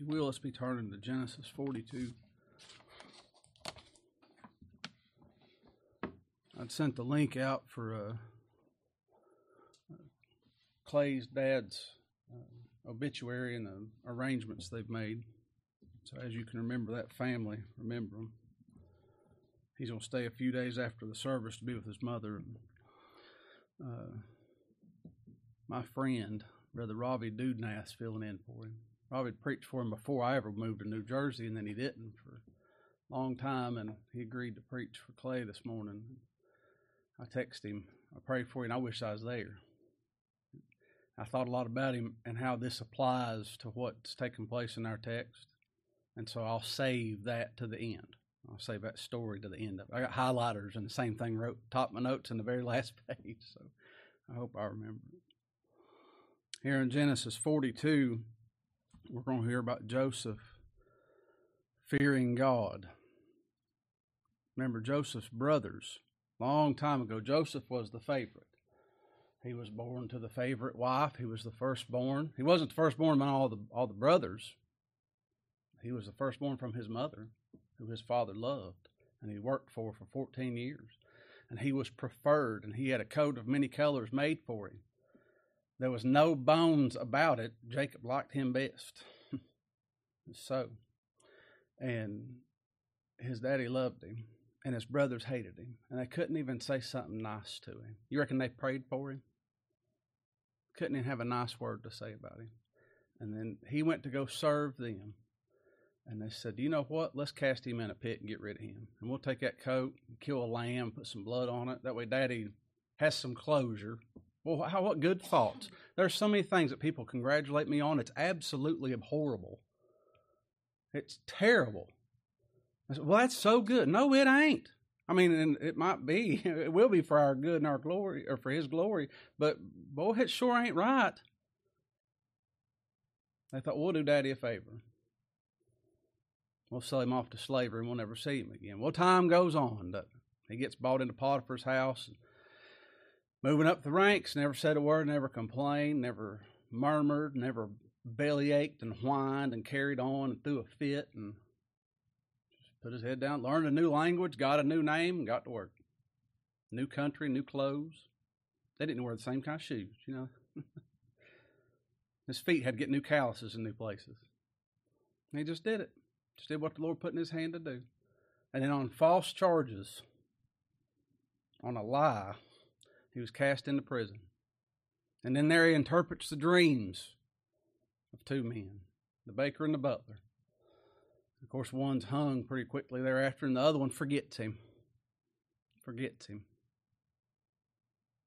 you will, let's be turning to Genesis 42. I'd sent the link out for uh, Clay's dad's uh, obituary and the arrangements they've made. So, as you can remember that family, remember them. He's going to stay a few days after the service to be with his mother. Uh, my friend, Brother Robbie Dudenath, filling in for him. Robbie preached for him before I ever moved to New Jersey, and then he didn't for a long time, and he agreed to preach for Clay this morning. I texted him, I prayed for and I wish I was there. I thought a lot about him and how this applies to what's taking place in our text. And so I'll save that to the end. I'll save that story to the end. I got highlighters and the same thing wrote top my notes in the very last page. So I hope I remember it. Here in Genesis 42, we're going to hear about Joseph fearing God. Remember, Joseph's brothers, long time ago, Joseph was the favorite. He was born to the favorite wife. He was the firstborn. He wasn't the firstborn among all the all the brothers. He was the firstborn from his mother, who his father loved, and he worked for for 14 years. And he was preferred, and he had a coat of many colors made for him. There was no bones about it. Jacob liked him best. so, and his daddy loved him, and his brothers hated him, and they couldn't even say something nice to him. You reckon they prayed for him? Couldn't even have a nice word to say about him. And then he went to go serve them. And they said, You know what? Let's cast him in a pit and get rid of him. And we'll take that coat, and kill a lamb, put some blood on it. That way, Daddy has some closure. Well, how, what good thoughts. There's so many things that people congratulate me on. It's absolutely abhorrible. It's terrible. Said, well, that's so good. No, it ain't. I mean, and it might be, it will be for our good and our glory, or for His glory, but boy, it sure ain't right. They thought, we'll do Daddy a favor. We'll sell him off to slavery and we'll never see him again. Well, time goes on. He gets bought into Potiphar's house. And moving up the ranks, never said a word, never complained, never murmured, never belly ached and whined and carried on and threw a fit and just put his head down, learned a new language, got a new name, and got to work. New country, new clothes. They didn't wear the same kind of shoes, you know. his feet had to get new calluses in new places. And he just did it. Just did what the Lord put in his hand to do. And then on false charges, on a lie, he was cast into prison. And then there he interprets the dreams of two men, the baker and the butler. Of course, one's hung pretty quickly thereafter, and the other one forgets him. Forgets him.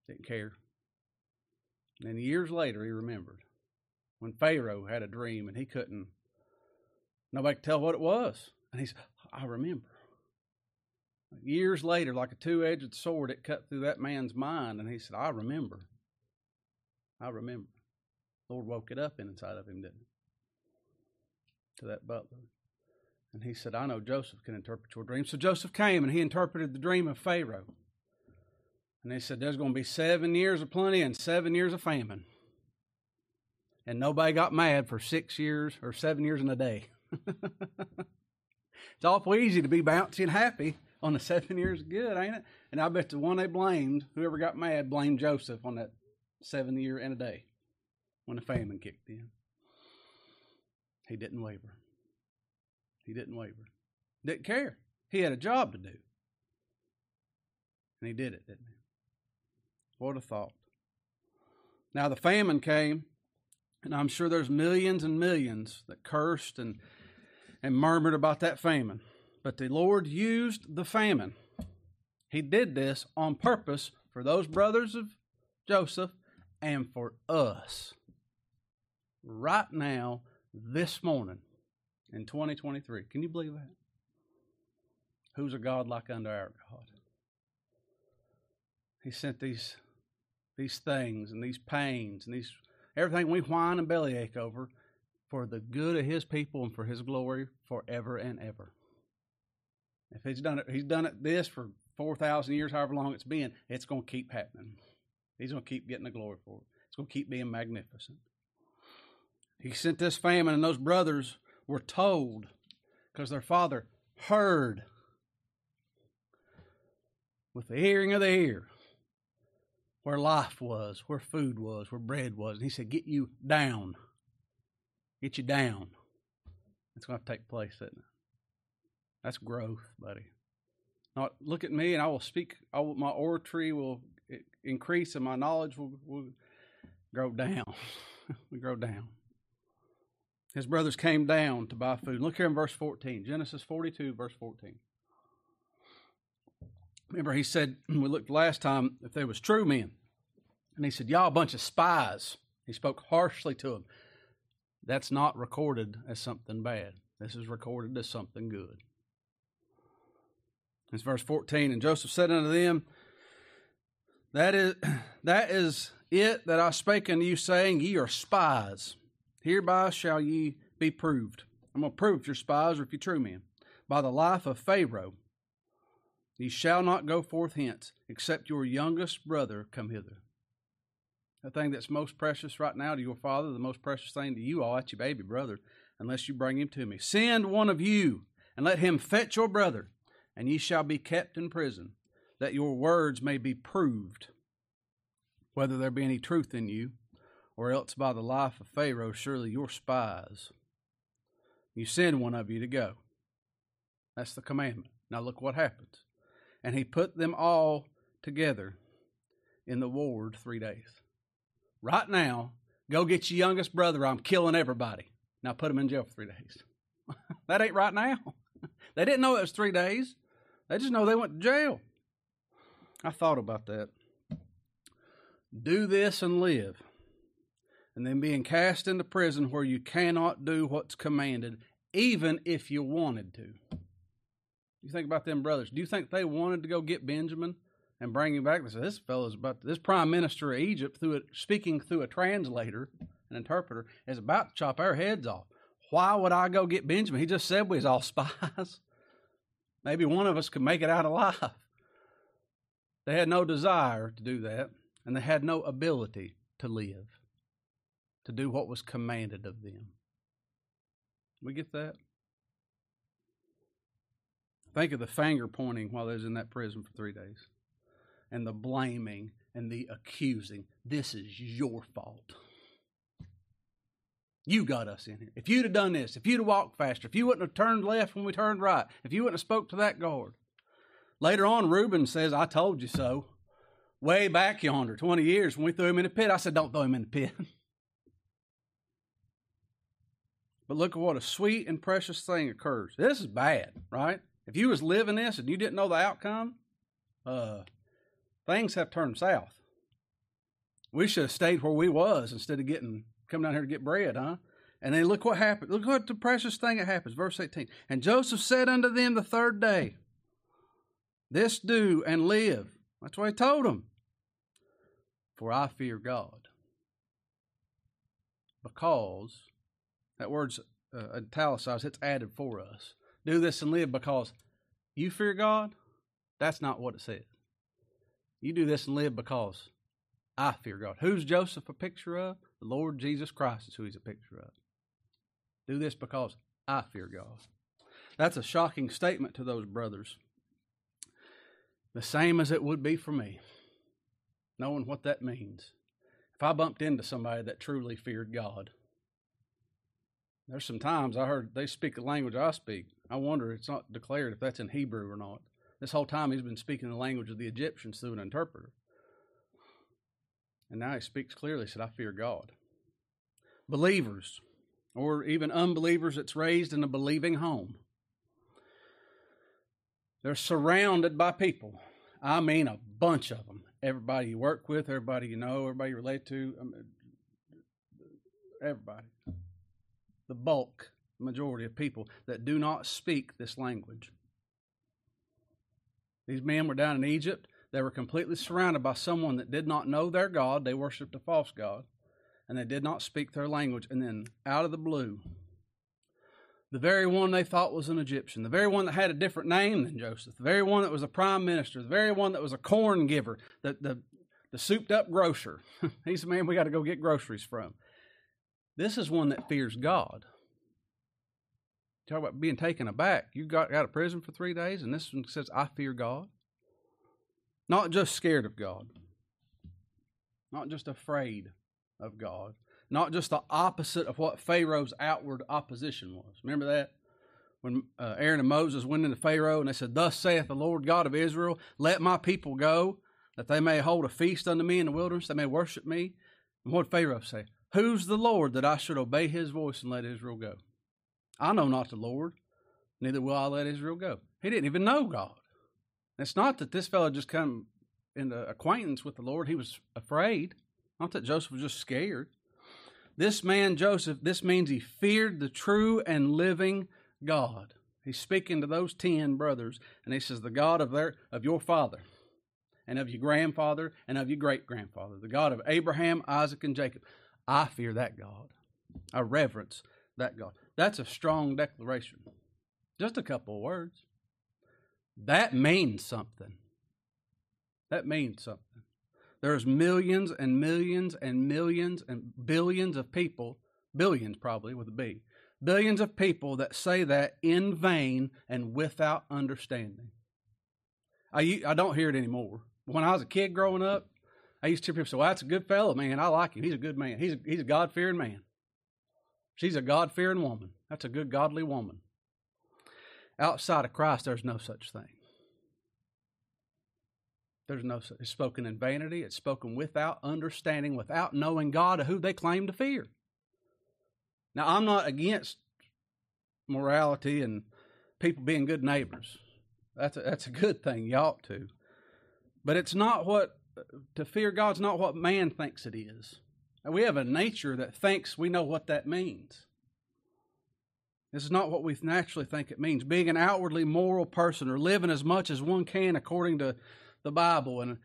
Didn't care. And then years later, he remembered when Pharaoh had a dream and he couldn't, nobody could tell what it was. And he said, I remember. Years later, like a two edged sword, it cut through that man's mind, and he said, I remember. I remember. The Lord woke it up inside of him, didn't he? To that butler. And he said, I know Joseph can interpret your dream. So Joseph came and he interpreted the dream of Pharaoh. And they said, There's going to be seven years of plenty and seven years of famine. And nobody got mad for six years or seven years in a day. it's awful easy to be bouncy and happy on the seven years good, ain't it? And I bet the one they blamed, whoever got mad, blamed Joseph on that seven year and a day when the famine kicked in. He didn't waver. He didn't waver. Didn't care. He had a job to do. And he did it, didn't he? What a thought. Now the famine came, and I'm sure there's millions and millions that cursed and, and murmured about that famine. But the Lord used the famine. He did this on purpose for those brothers of Joseph and for us right now, this morning in 2023. Can you believe that? Who's a God like unto our God? He sent these these things and these pains and these everything we whine and bellyache over for the good of his people and for his glory forever and ever. If he's done it, he's done it this for four thousand years, however long it's been. It's going to keep happening. He's going to keep getting the glory for it. It's going to keep being magnificent. He sent this famine, and those brothers were told because their father heard with the hearing of the ear where life was, where food was, where bread was. And he said, Get you down. Get you down. It's going to take place, isn't it? That's growth, buddy. Not look at me and I will speak, I will, my oratory will increase and my knowledge will, will grow down. we grow down. His brothers came down to buy food. Look here in verse 14, Genesis 42, verse 14. Remember, he said, we looked last time, if they was true men. And he said, Y'all a bunch of spies. He spoke harshly to them. That's not recorded as something bad. This is recorded as something good. It's verse 14. And Joseph said unto them, That is that is it that I spake unto you, saying, Ye are spies. Hereby shall ye be proved. I'm to prove if you're spies or if you're true men. By the life of Pharaoh, Ye shall not go forth hence, except your youngest brother come hither. The thing that's most precious right now to your father, the most precious thing to you all, that's your baby brother, unless you bring him to me. Send one of you, and let him fetch your brother, and ye shall be kept in prison, that your words may be proved, whether there be any truth in you, or else by the life of Pharaoh, surely you're spies. You send one of you to go. That's the commandment. Now look what happens and he put them all together in the ward three days. Right now, go get your youngest brother. I'm killing everybody. Now put him in jail for three days. that ain't right now. they didn't know it was three days. They just know they went to jail. I thought about that. Do this and live. And then being cast into prison where you cannot do what's commanded, even if you wanted to. You think about them brothers. Do you think they wanted to go get Benjamin and bring him back? They said, this fellow's about this prime minister of Egypt through it, speaking through a translator, an interpreter, is about to chop our heads off. Why would I go get Benjamin? He just said we was all spies. Maybe one of us could make it out alive. They had no desire to do that, and they had no ability to live, to do what was commanded of them. We get that? Think of the finger pointing while they was in that prison for three days. And the blaming and the accusing. This is your fault. You got us in here. If you'd have done this, if you'd have walked faster, if you wouldn't have turned left when we turned right, if you wouldn't have spoke to that guard. Later on, Reuben says, I told you so. Way back yonder, 20 years, when we threw him in the pit, I said, don't throw him in the pit. but look at what a sweet and precious thing occurs. This is bad, right? If you was living this and you didn't know the outcome, uh, things have turned south. We should have stayed where we was instead of getting come down here to get bread, huh? And then look what happened. Look what the precious thing that happens. Verse 18. And Joseph said unto them the third day, This do and live. That's what he told them. For I fear God. Because, that word's uh, italicized, it's added for us do this and live because you fear God? That's not what it says. You do this and live because I fear God. Who's Joseph a picture of? The Lord Jesus Christ is who he's a picture of. Do this because I fear God. That's a shocking statement to those brothers. The same as it would be for me, knowing what that means. If I bumped into somebody that truly feared God, there's some times I heard they speak the language I speak. I wonder it's not declared if that's in Hebrew or not. This whole time he's been speaking the language of the Egyptians through an interpreter. And now he speaks clearly, said, I fear God. Believers, or even unbelievers that's raised in a believing home, they're surrounded by people. I mean, a bunch of them. Everybody you work with, everybody you know, everybody you relate to, everybody the bulk, majority of people that do not speak this language. These men were down in Egypt. They were completely surrounded by someone that did not know their God. They worshiped a false God, and they did not speak their language. And then, out of the blue, the very one they thought was an Egyptian, the very one that had a different name than Joseph, the very one that was a prime minister, the very one that was a corn giver, the, the, the souped up grocer. He's the man we got to go get groceries from. This is one that fears God. Talk about being taken aback. You got out of prison for three days, and this one says, I fear God. Not just scared of God, not just afraid of God, not just the opposite of what Pharaoh's outward opposition was. Remember that? When uh, Aaron and Moses went into Pharaoh and they said, Thus saith the Lord God of Israel, let my people go, that they may hold a feast unto me in the wilderness, they may worship me. And what did Pharaoh say? Who's the Lord that I should obey his voice and let Israel go? I know not the Lord, neither will I let Israel go. He didn't even know God. It's not that this fellow just come into acquaintance with the Lord. He was afraid. Not that Joseph was just scared. This man, Joseph, this means he feared the true and living God. He's speaking to those ten brothers, and he says, The God of their of your father, and of your grandfather, and of your great grandfather, the God of Abraham, Isaac, and Jacob. I fear that God. I reverence that God. That's a strong declaration. Just a couple of words. That means something. That means something. There's millions and millions and millions and billions of people, billions probably with a B, billions of people that say that in vain and without understanding. I, I don't hear it anymore. When I was a kid growing up, I used to hear people say, well, that's a good fellow, man. I like him. He's a good man. He's a, he's a God fearing man. She's a God fearing woman. That's a good, godly woman. Outside of Christ, there's no such thing. There's no such. It's spoken in vanity. It's spoken without understanding, without knowing God, who they claim to fear. Now, I'm not against morality and people being good neighbors. That's a, that's a good thing. You ought to. But it's not what, to fear God's not what man thinks it is. And we have a nature that thinks we know what that means. This is not what we naturally think it means. Being an outwardly moral person or living as much as one can according to the Bible and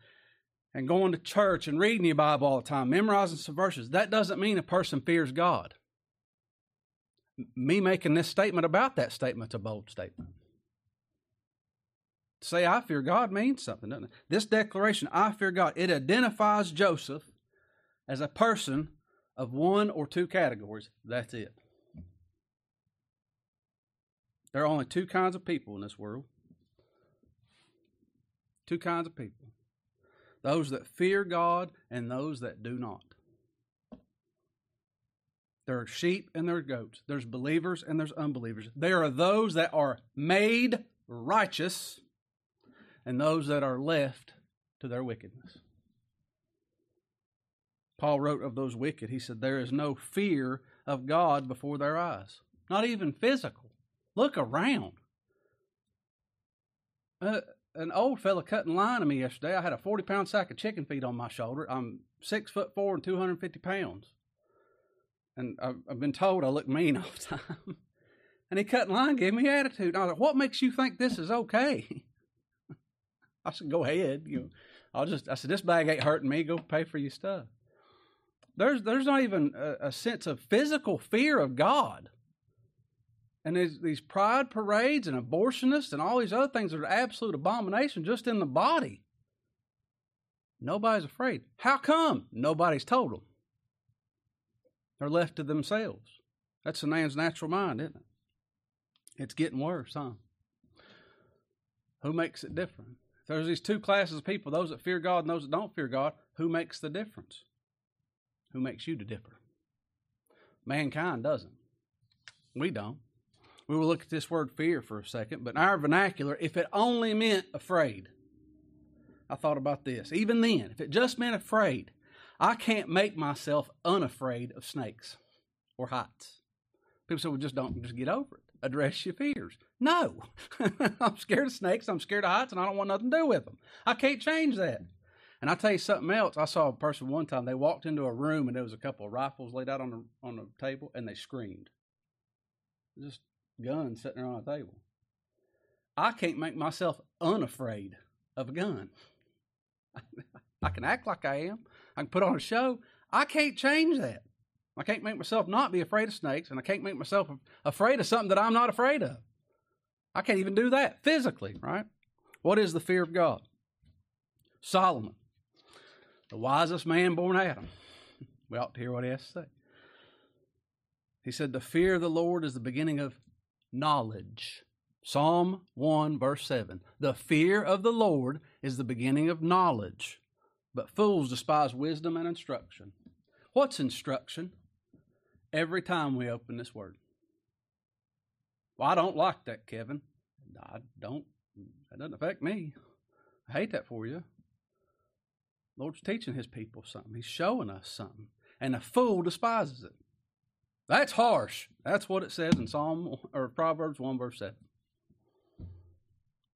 and going to church and reading your Bible all the time, memorizing some verses, that doesn't mean a person fears God. Me making this statement about that statement is a bold statement. To say I fear God means something, doesn't it? This declaration, I fear God, it identifies Joseph as a person of one or two categories. That's it. There are only two kinds of people in this world. Two kinds of people those that fear God and those that do not. There are sheep and there are goats. There's believers and there's unbelievers. There are those that are made righteous and those that are left to their wickedness. Paul wrote of those wicked, he said, There is no fear of God before their eyes, not even physical. Look around. Uh, an old fella cutting line of me yesterday. I had a 40 pound sack of chicken feed on my shoulder. I'm six foot four and 250 pounds. And I've, I've been told I look mean all the time. and he cut in line, gave me attitude. And I was like, What makes you think this is okay? I said, Go ahead. You know, I'll just, I said, This bag ain't hurting me. Go pay for your stuff. There's, there's not even a, a sense of physical fear of God. And these, these pride parades and abortionists and all these other things are absolute abomination just in the body. Nobody's afraid. How come? Nobody's told them. They're left to themselves. That's a man's natural mind, isn't it? It's getting worse, huh? Who makes it different? If there's these two classes of people, those that fear God and those that don't fear God, who makes the difference? Who makes you to differ? Mankind doesn't. We don't. We will look at this word fear for a second, but in our vernacular, if it only meant afraid, I thought about this. Even then, if it just meant afraid, I can't make myself unafraid of snakes or heights. People say, well, just don't, just get over it. Address your fears. No, I'm scared of snakes. I'm scared of heights, and I don't want nothing to do with them. I can't change that. And I tell you something else. I saw a person one time. They walked into a room and there was a couple of rifles laid out on the on the table, and they screamed. Just guns sitting there on a table. I can't make myself unafraid of a gun. I can act like I am. I can put on a show. I can't change that. I can't make myself not be afraid of snakes, and I can't make myself afraid of something that I'm not afraid of. I can't even do that physically, right? What is the fear of God? Solomon the wisest man born Adam. We ought to hear what he has to say. He said, The fear of the Lord is the beginning of knowledge. Psalm 1, verse 7. The fear of the Lord is the beginning of knowledge, but fools despise wisdom and instruction. What's instruction? Every time we open this word. Well, I don't like that, Kevin. I don't. That doesn't affect me. I hate that for you. Lord's teaching his people something. He's showing us something. And a fool despises it. That's harsh. That's what it says in Psalm or Proverbs 1 verse 7.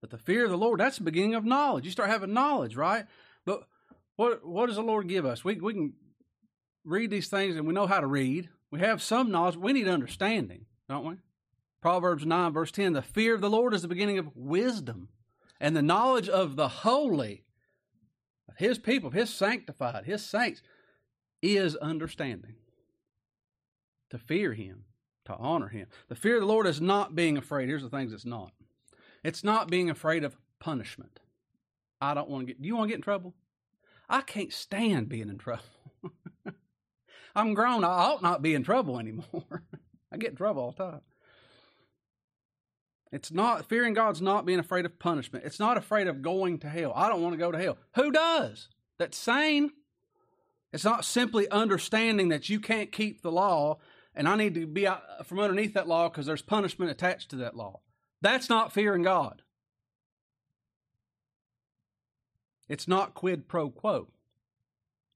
But the fear of the Lord, that's the beginning of knowledge. You start having knowledge, right? But what what does the Lord give us? We we can read these things and we know how to read. We have some knowledge, we need understanding, don't we? Proverbs 9 verse 10, the fear of the Lord is the beginning of wisdom, and the knowledge of the holy, of his people, his sanctified, his saints, is understanding. To fear him, to honor him. The fear of the Lord is not being afraid. Here's the things it's not. It's not being afraid of punishment. I don't want to get, do you want to get in trouble? I can't stand being in trouble. I'm grown. I ought not be in trouble anymore. I get in trouble all the time. It's not, fearing God's not being afraid of punishment. It's not afraid of going to hell. I don't want to go to hell. Who does? That's sane. It's not simply understanding that you can't keep the law and I need to be out from underneath that law because there's punishment attached to that law. That's not fearing God. It's not quid pro quo.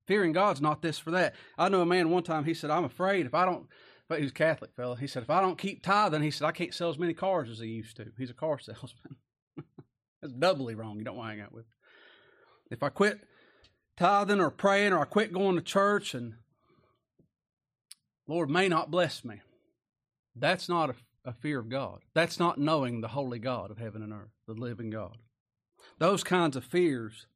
Fearing God's not this for that. I know a man one time, he said, I'm afraid if I don't, but he was a Catholic fellow. He said, if I don't keep tithing, he said, I can't sell as many cars as he used to. He's a car salesman. That's doubly wrong. You don't want to hang out with. If I quit tithing or praying or I quit going to church and Lord may not bless me, that's not a a fear of God. That's not knowing the holy God of heaven and earth, the living God. Those kinds of fears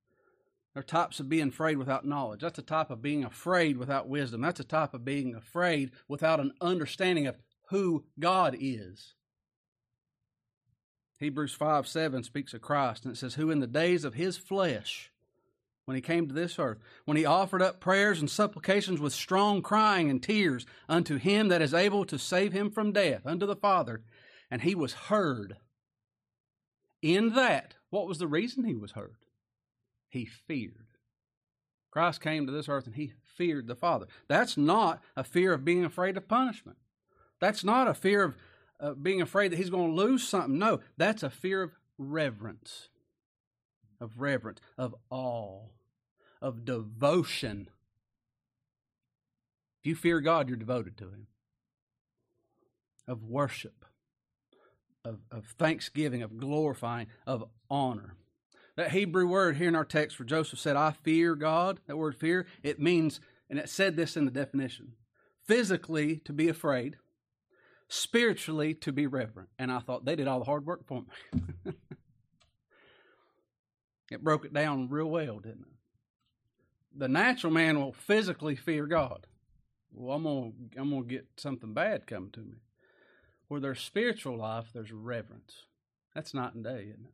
are types of being afraid without knowledge. That's a type of being afraid without wisdom. That's a type of being afraid without an understanding of who God is. Hebrews 5 7 speaks of Christ, and it says, Who in the days of his flesh when he came to this earth, when he offered up prayers and supplications with strong crying and tears unto him that is able to save him from death, unto the Father, and he was heard. In that, what was the reason he was heard? He feared. Christ came to this earth and he feared the Father. That's not a fear of being afraid of punishment. That's not a fear of uh, being afraid that he's going to lose something. No, that's a fear of reverence of reverence, of awe, of devotion. If you fear God, you're devoted to Him. Of worship, of, of thanksgiving, of glorifying, of honor. That Hebrew word here in our text where Joseph said, I fear God, that word fear, it means, and it said this in the definition physically to be afraid, spiritually to be reverent. And I thought they did all the hard work for me. It broke it down real well, didn't it? The natural man will physically fear God. Well, I'm gonna I'm gonna get something bad coming to me. Where there's spiritual life, there's reverence. That's night and day, isn't it?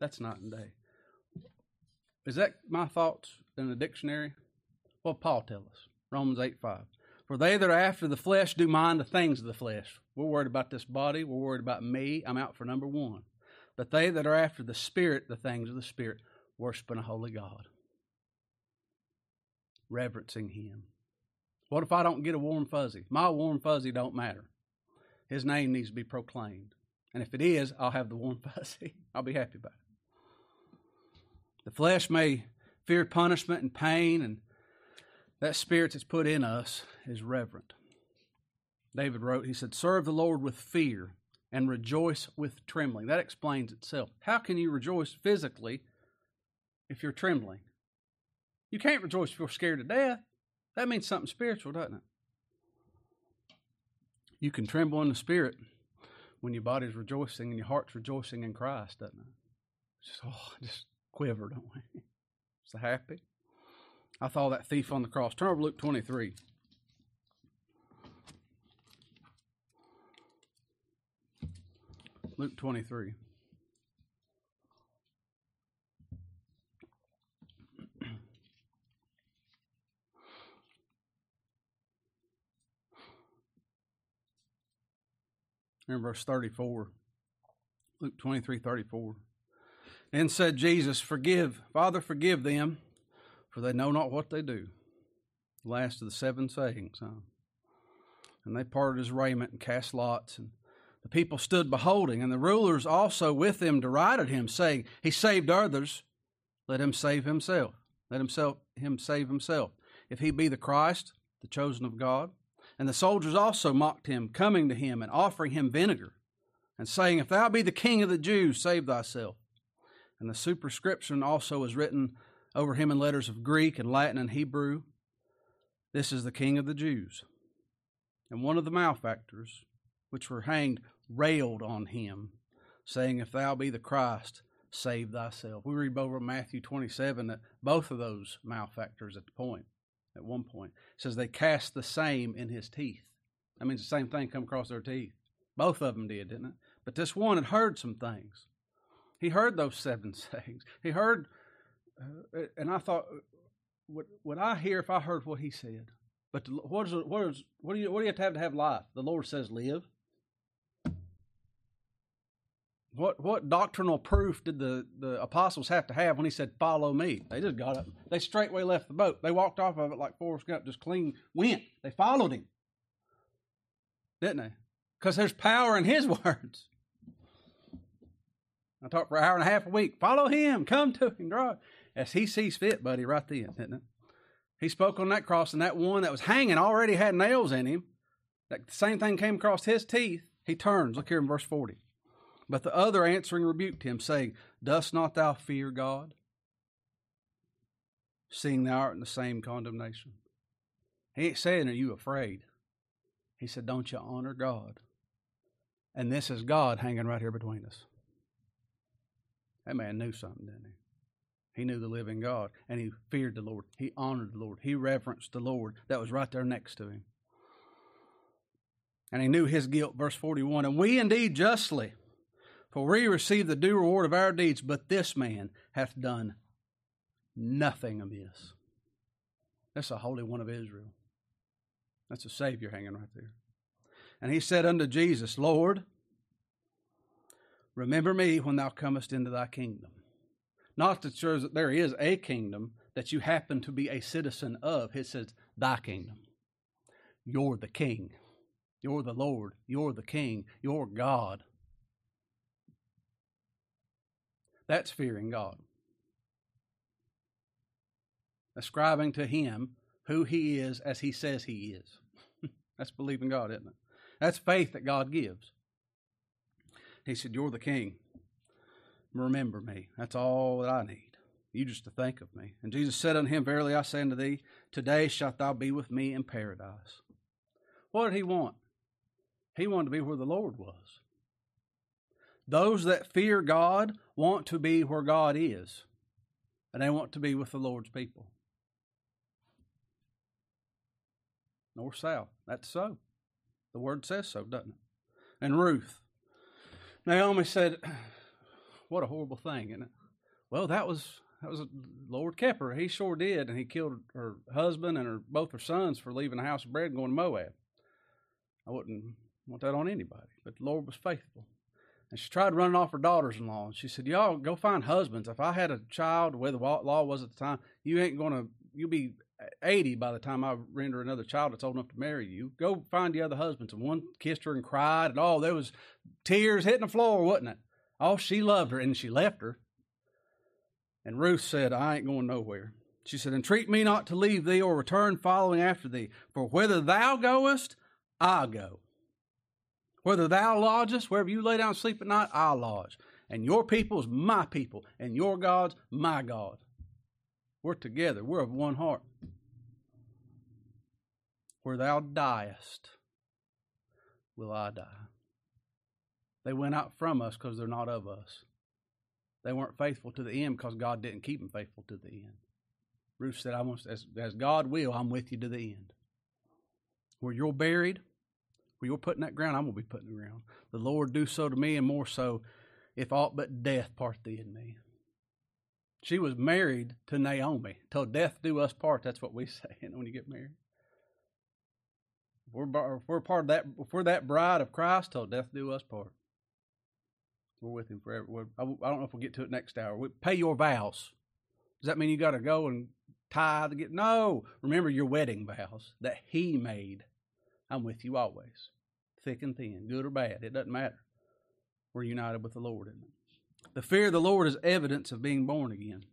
That's night and day. Is that my thoughts in the dictionary? What Paul tell us? Romans 8 5. For they that are after the flesh do mind the things of the flesh. We're worried about this body. We're worried about me. I'm out for number one. But they that are after the Spirit, the things of the Spirit, worshiping a holy God, reverencing Him. What if I don't get a warm fuzzy? My warm fuzzy don't matter. His name needs to be proclaimed. And if it is, I'll have the warm fuzzy. I'll be happy about it. The flesh may fear punishment and pain, and that spirit that's put in us is reverent. David wrote, he said, Serve the Lord with fear and rejoice with trembling. That explains itself. How can you rejoice physically if you're trembling? You can't rejoice if you're scared to death. That means something spiritual, doesn't it? You can tremble in the spirit when your body's rejoicing and your heart's rejoicing in Christ, doesn't it? Just oh, just quiver, don't we? So happy. I saw that thief on the cross. Turn over Luke 23. Luke 23. In verse 34, Luke 23 34. Then said Jesus, Forgive, Father, forgive them, for they know not what they do. The last of the seven sayings. Huh? And they parted his raiment and cast lots. And the people stood beholding, and the rulers also with them derided him, saying, He saved others, let him save himself. Let himself him save himself. If he be the Christ, the chosen of God. And the soldiers also mocked him, coming to him and offering him vinegar, and saying, If thou be the king of the Jews, save thyself. And the superscription also was written over him in letters of Greek and Latin and Hebrew. This is the king of the Jews. And one of the malefactors, which were hanged, railed on him, saying, If thou be the Christ, save thyself. We read over Matthew 27 that both of those malefactors at the point, at one point, says they cast the same in his teeth. That means the same thing come across their teeth. Both of them did, didn't it? But this one had heard some things. He heard those seven sayings. He heard, uh, and I thought, would, would I hear if I heard what he said? But what is what is what do you what do you have to have to have life? The Lord says live. What what doctrinal proof did the, the apostles have to have when he said, Follow me? They just got up. They straightway left the boat. They walked off of it like Forrest Gump, just clean went. They followed him. Didn't they? Because there's power in his words. I talk for an hour and a half a week. Follow him. Come to him. Draw. As he sees fit, buddy, right then, didn't it? He spoke on that cross, and that one that was hanging already had nails in him. That same thing came across his teeth. He turns. Look here in verse 40. But the other answering rebuked him, saying, Dost not thou fear God? Seeing thou art in the same condemnation. He ain't saying, Are you afraid? He said, Don't you honor God? And this is God hanging right here between us. That man knew something, didn't he? He knew the living God, and he feared the Lord. He honored the Lord. He reverenced the Lord that was right there next to him. And he knew his guilt, verse 41. And we indeed justly for we receive the due reward of our deeds, but this man hath done nothing amiss. That's the Holy One of Israel. That's a Savior hanging right there. And he said unto Jesus, Lord, remember me when thou comest into thy kingdom. Not that there is a kingdom that you happen to be a citizen of. It says, thy kingdom. You're the king. You're the Lord. You're the king. You're God. That's fearing God. Ascribing to Him who He is as He says He is. That's believing God, isn't it? That's faith that God gives. He said, You're the king. Remember me. That's all that I need. You just to think of me. And Jesus said unto him, Verily I say unto thee, today shalt thou be with me in paradise. What did he want? He wanted to be where the Lord was. Those that fear God want to be where God is, and they want to be with the Lord's people. North, south. That's so. The word says so, doesn't it? And Ruth. Naomi said, What a horrible thing, it? Well, that was that was Lord kept her. He sure did, and he killed her husband and her both her sons for leaving the house of bread and going to Moab. I wouldn't want that on anybody, but the Lord was faithful. And she tried running off her daughters in law. And she said, Y'all go find husbands. If I had a child, way the law was at the time, you ain't going to, you'll be 80 by the time I render another child that's old enough to marry you. Go find the other husbands. And one kissed her and cried. And oh, there was tears hitting the floor, wasn't it? Oh, she loved her and she left her. And Ruth said, I ain't going nowhere. She said, Entreat me not to leave thee or return following after thee. For whither thou goest, I go. Whether thou lodgest, wherever you lay down sleep at night, I'll lodge. And your people's my people, and your God's my God. We're together. We're of one heart. Where thou diest, will I die. They went out from us because they're not of us. They weren't faithful to the end because God didn't keep them faithful to the end. Ruth said, I want, as, as God will, I'm with you to the end. Where you're buried, where you're putting that ground, I'm going to be putting the ground. The Lord do so to me, and more so, if aught but death part thee and me. She was married to Naomi. Till death do us part, that's what we say when you get married. We're, if we're part of that, if we're that bride of Christ, till death do us part. We're with Him forever. We're, I, don't know if we'll get to it next hour. We, pay your vows. Does that mean you got to go and tithe to get? No. Remember your wedding vows that He made. I'm with you always, thick and thin, good or bad. It doesn't matter. We're united with the Lord, isn't it? The fear of the Lord is evidence of being born again.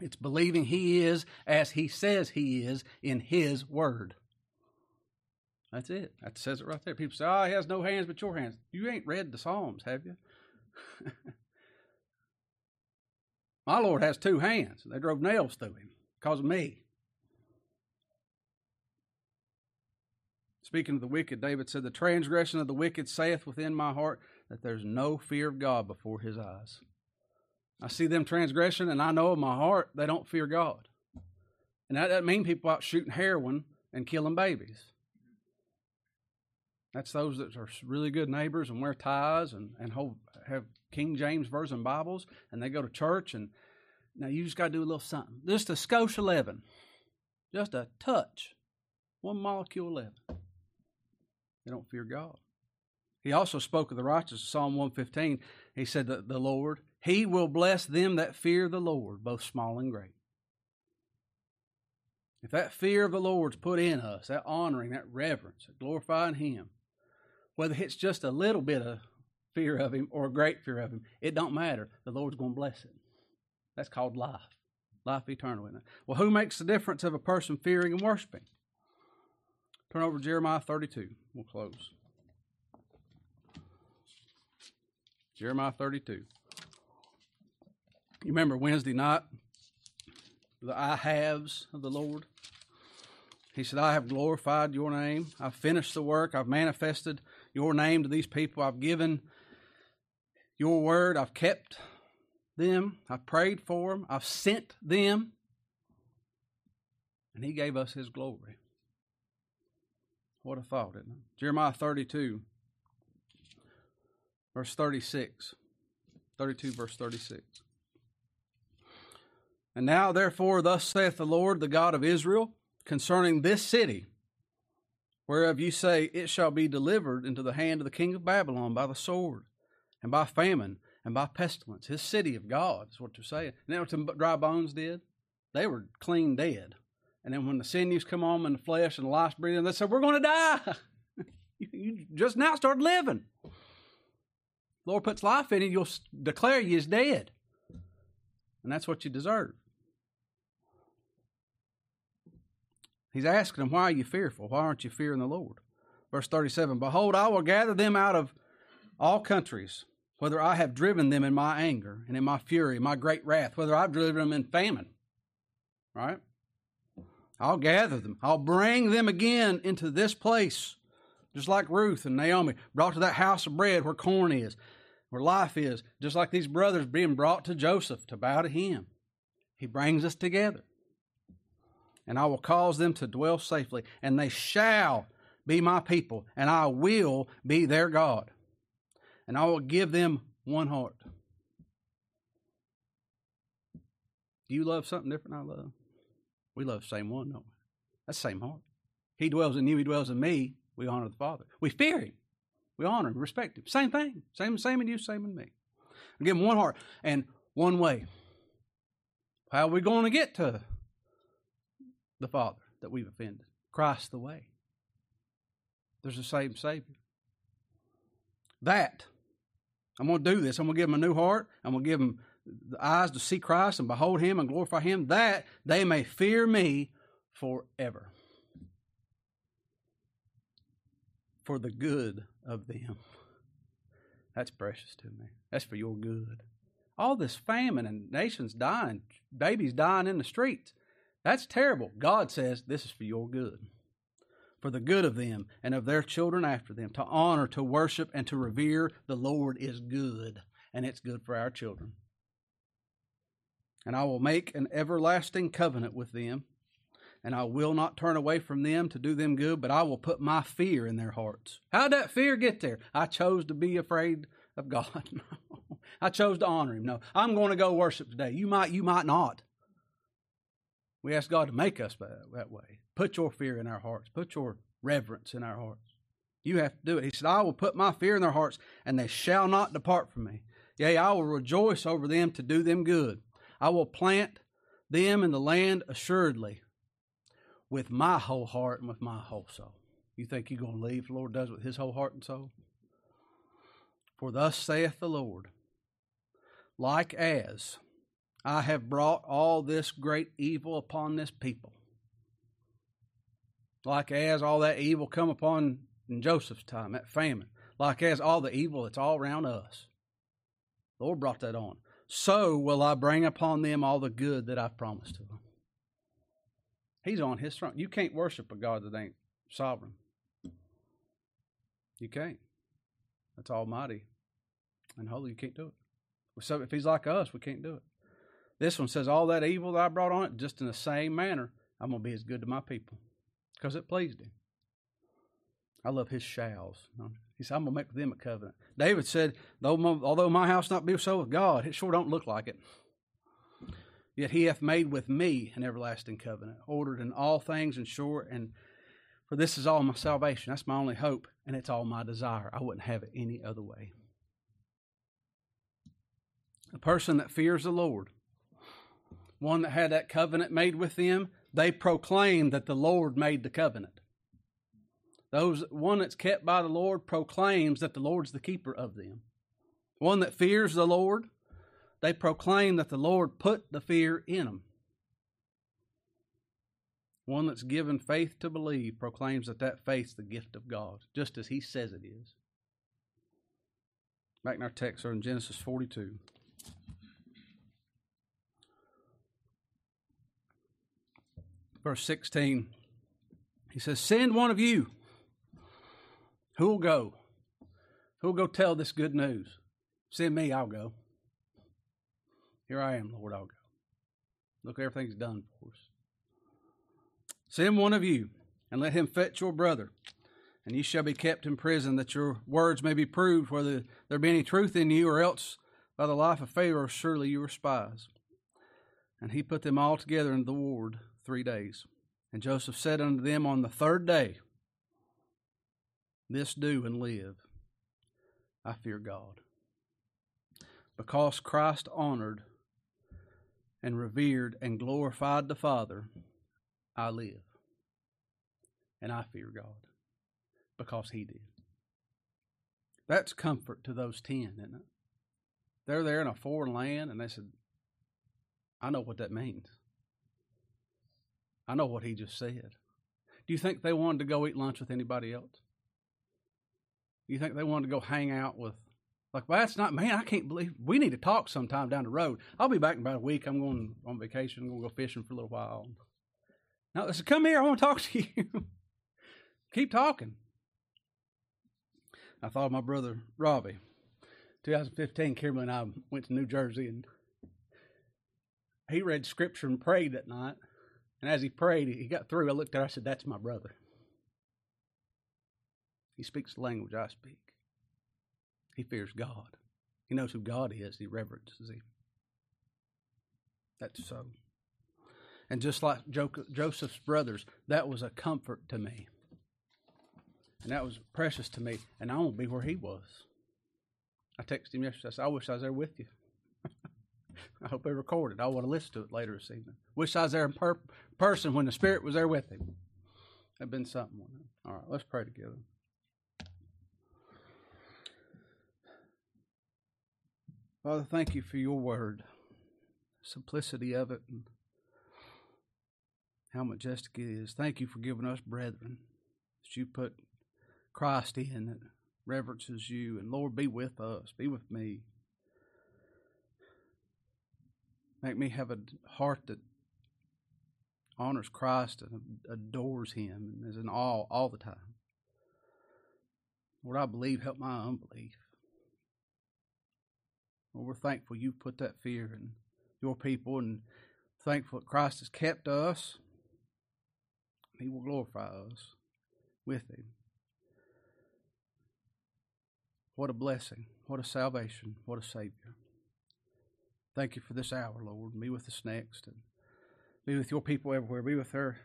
It's believing He is as He says He is in His Word. That's it. That says it right there. People say, oh, He has no hands but your hands. You ain't read the Psalms, have you? My Lord has two hands. They drove nails through him because of me. Speaking of the wicked, David said, The transgression of the wicked saith within my heart that there's no fear of God before his eyes. I see them transgression, and I know in my heart they don't fear God. And that doesn't mean people out shooting heroin and killing babies. That's those that are really good neighbors and wear ties and, and hold, have King James Version Bibles, and they go to church. And now you just got to do a little something. Just a skosh 11, just a touch, one molecule 11. They don't fear God. He also spoke of the righteous, Psalm 115. He said that the Lord, He will bless them that fear the Lord, both small and great. If that fear of the Lord's put in us, that honoring, that reverence, that glorifying Him, whether it's just a little bit of fear of Him or a great fear of Him, it don't matter. The Lord's going to bless it. That's called life, life eternal it. Well, who makes the difference of a person fearing and worshiping? Turn over Jeremiah 32. We'll close. Jeremiah 32. You remember Wednesday night? The I haves of the Lord. He said, I have glorified your name. I've finished the work. I've manifested your name to these people. I've given your word. I've kept them. I've prayed for them. I've sent them. And he gave us his glory. What a thought, isn't it? Jeremiah 32, verse 36. 32, verse 36. And now, therefore, thus saith the Lord, the God of Israel, concerning this city, whereof you say, It shall be delivered into the hand of the king of Babylon by the sword, and by famine, and by pestilence. His city of God is what they're saying. And that's what the dry bones did? They were clean dead. And then when the sinews come on and the flesh and the life's breathing, they said, We're going to die. you just now start living. Lord puts life in you, you'll declare you is dead. And that's what you deserve. He's asking them, Why are you fearful? Why aren't you fearing the Lord? Verse 37 Behold, I will gather them out of all countries, whether I have driven them in my anger and in my fury, my great wrath, whether I've driven them in famine. Right? I'll gather them. I'll bring them again into this place, just like Ruth and Naomi brought to that house of bread where corn is, where life is, just like these brothers being brought to Joseph to bow to him. He brings us together. And I will cause them to dwell safely, and they shall be my people, and I will be their God. And I will give them one heart. Do you love something different I love? We love the same one, don't we? That's the same heart. He dwells in you, he dwells in me. We honor the Father. We fear him. We honor him, respect him. Same thing. Same, same in you, same in me. We give him one heart and one way. How are we going to get to the Father that we've offended? Christ the way. There's the same Savior. That, I'm going to do this. I'm going to give him a new heart. I'm going to give the eyes to see Christ and behold him and glorify him, that they may fear me forever. For the good of them. That's precious to me. That's for your good. All this famine and nations dying, babies dying in the streets. That's terrible. God says this is for your good. For the good of them and of their children after them. To honor, to worship, and to revere the Lord is good, and it's good for our children and I will make an everlasting covenant with them, and I will not turn away from them to do them good, but I will put my fear in their hearts. How'd that fear get there? I chose to be afraid of God. I chose to honor Him. No, I'm going to go worship today. You might, you might not. We ask God to make us that way. Put your fear in our hearts. Put your reverence in our hearts. You have to do it. He said, I will put my fear in their hearts, and they shall not depart from me. Yea, I will rejoice over them to do them good. I will plant them in the land assuredly with my whole heart and with my whole soul. You think you're going to leave? The Lord does with his whole heart and soul. For thus saith the Lord, like as I have brought all this great evil upon this people, like as all that evil come upon in Joseph's time, that famine, like as all the evil that's all around us. The Lord brought that on. So will I bring upon them all the good that I've promised to them. He's on his throne. You can't worship a God that ain't sovereign. You can't. That's almighty and holy. You can't do it. So if he's like us, we can't do it. This one says, All that evil that I brought on it, just in the same manner, I'm going to be as good to my people because it pleased him. I love his shalls. He said, I'm going to make with them a covenant. David said, Although my house not be so with God, it sure don't look like it. Yet he hath made with me an everlasting covenant, ordered in all things and sure, and for this is all my salvation. That's my only hope, and it's all my desire. I wouldn't have it any other way. A person that fears the Lord, one that had that covenant made with them, they proclaim that the Lord made the covenant. Those one that's kept by the Lord proclaims that the Lord's the keeper of them. One that fears the Lord, they proclaim that the Lord put the fear in them. One that's given faith to believe proclaims that that faith's the gift of God, just as he says it is. Back in our text, are in Genesis 42. Verse 16, he says, Send one of you Who'll go? Who'll go tell this good news? Send me, I'll go. Here I am, Lord, I'll go. Look, everything's done for us. Send one of you, and let him fetch your brother, and ye shall be kept in prison, that your words may be proved, whether there be any truth in you, or else by the life of Pharaoh, surely you are spies. And he put them all together in the ward three days. And Joseph said unto them on the third day, this do and live, I fear God. Because Christ honored and revered and glorified the Father, I live. And I fear God because He did. That's comfort to those ten, isn't it? They're there in a foreign land and they said, I know what that means. I know what he just said. Do you think they wanted to go eat lunch with anybody else? You think they wanted to go hang out with like, well, that's not man. I can't believe we need to talk sometime down the road. I'll be back in about a week. I'm going on vacation. I'm going to go fishing for a little while. Now, I said, come here. I want to talk to you. Keep talking. I thought my brother Robbie. 2015, Kimberly and I went to New Jersey, and he read scripture and prayed that night. And as he prayed, he got through. I looked at her. I said, "That's my brother." He speaks the language I speak. He fears God. He knows who God is. He reverences Him. That's so. And just like Joseph's brothers, that was a comfort to me. And that was precious to me. And I want to be where he was. I texted him yesterday. I said, I wish I was there with you. I hope they recorded. I want to listen to it later this evening. Wish I was there in per- person when the Spirit was there with him. That'd been something. All right, let's pray together. Father, thank you for your word, simplicity of it, and how majestic it is. Thank you for giving us brethren that you put Christ in that reverences you. And Lord, be with us, be with me. Make me have a heart that honors Christ and adores Him and is in awe all the time. Lord, I believe, help my unbelief. We're thankful you put that fear in your people and thankful that Christ has kept us. He will glorify us with him. What a blessing. What a salvation. What a Savior. Thank you for this hour, Lord. Be with us next and be with your people everywhere. Be with her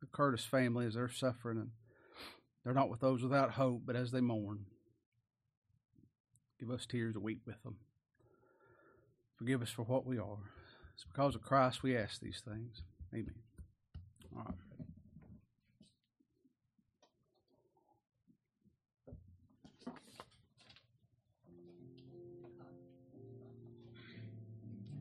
the Curtis family as they're suffering and they're not with those without hope, but as they mourn. Give us tears to weep with them. Forgive us for what we are. It's because of Christ we ask these things. Amen. All right.